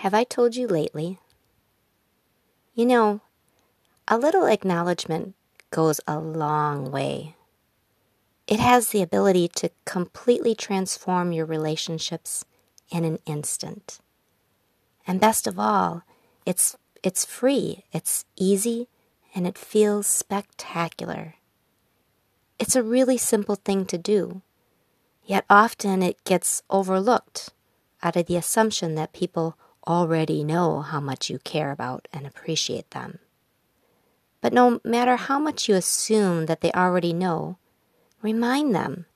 Have I told you lately? You know, a little acknowledgement goes a long way. It has the ability to completely transform your relationships in an instant. And best of all, it's, it's free, it's easy, and it feels spectacular. It's a really simple thing to do, yet often it gets overlooked out of the assumption that people already know how much you care about and appreciate them. But no matter how much you assume that they already know, remind them.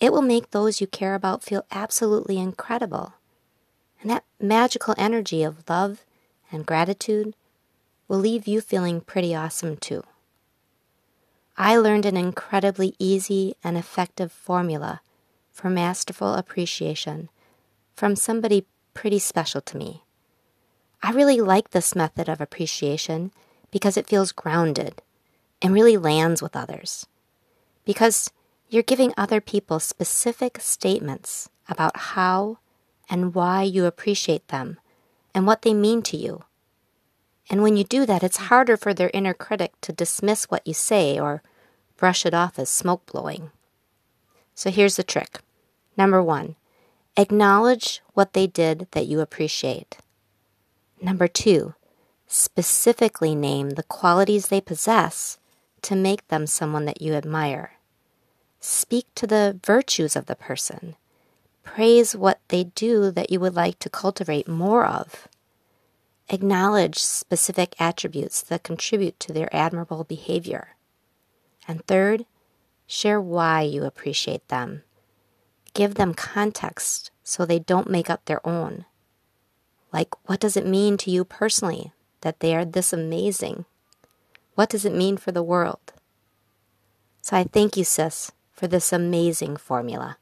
It will make those you care about feel absolutely incredible. And that magical energy of love and gratitude will leave you feeling pretty awesome too. I learned an incredibly easy and effective formula for masterful appreciation from somebody pretty special to me. I really like this method of appreciation because it feels grounded and really lands with others. Because you're giving other people specific statements about how and why you appreciate them and what they mean to you. And when you do that, it's harder for their inner critic to dismiss what you say or brush it off as smoke blowing. So here's the trick. Number one, acknowledge what they did that you appreciate. Number two, specifically name the qualities they possess to make them someone that you admire. Speak to the virtues of the person. Praise what they do that you would like to cultivate more of. Acknowledge specific attributes that contribute to their admirable behavior. And third, share why you appreciate them. Give them context so they don't make up their own. Like, what does it mean to you personally that they are this amazing? What does it mean for the world? So I thank you, sis, for this amazing formula.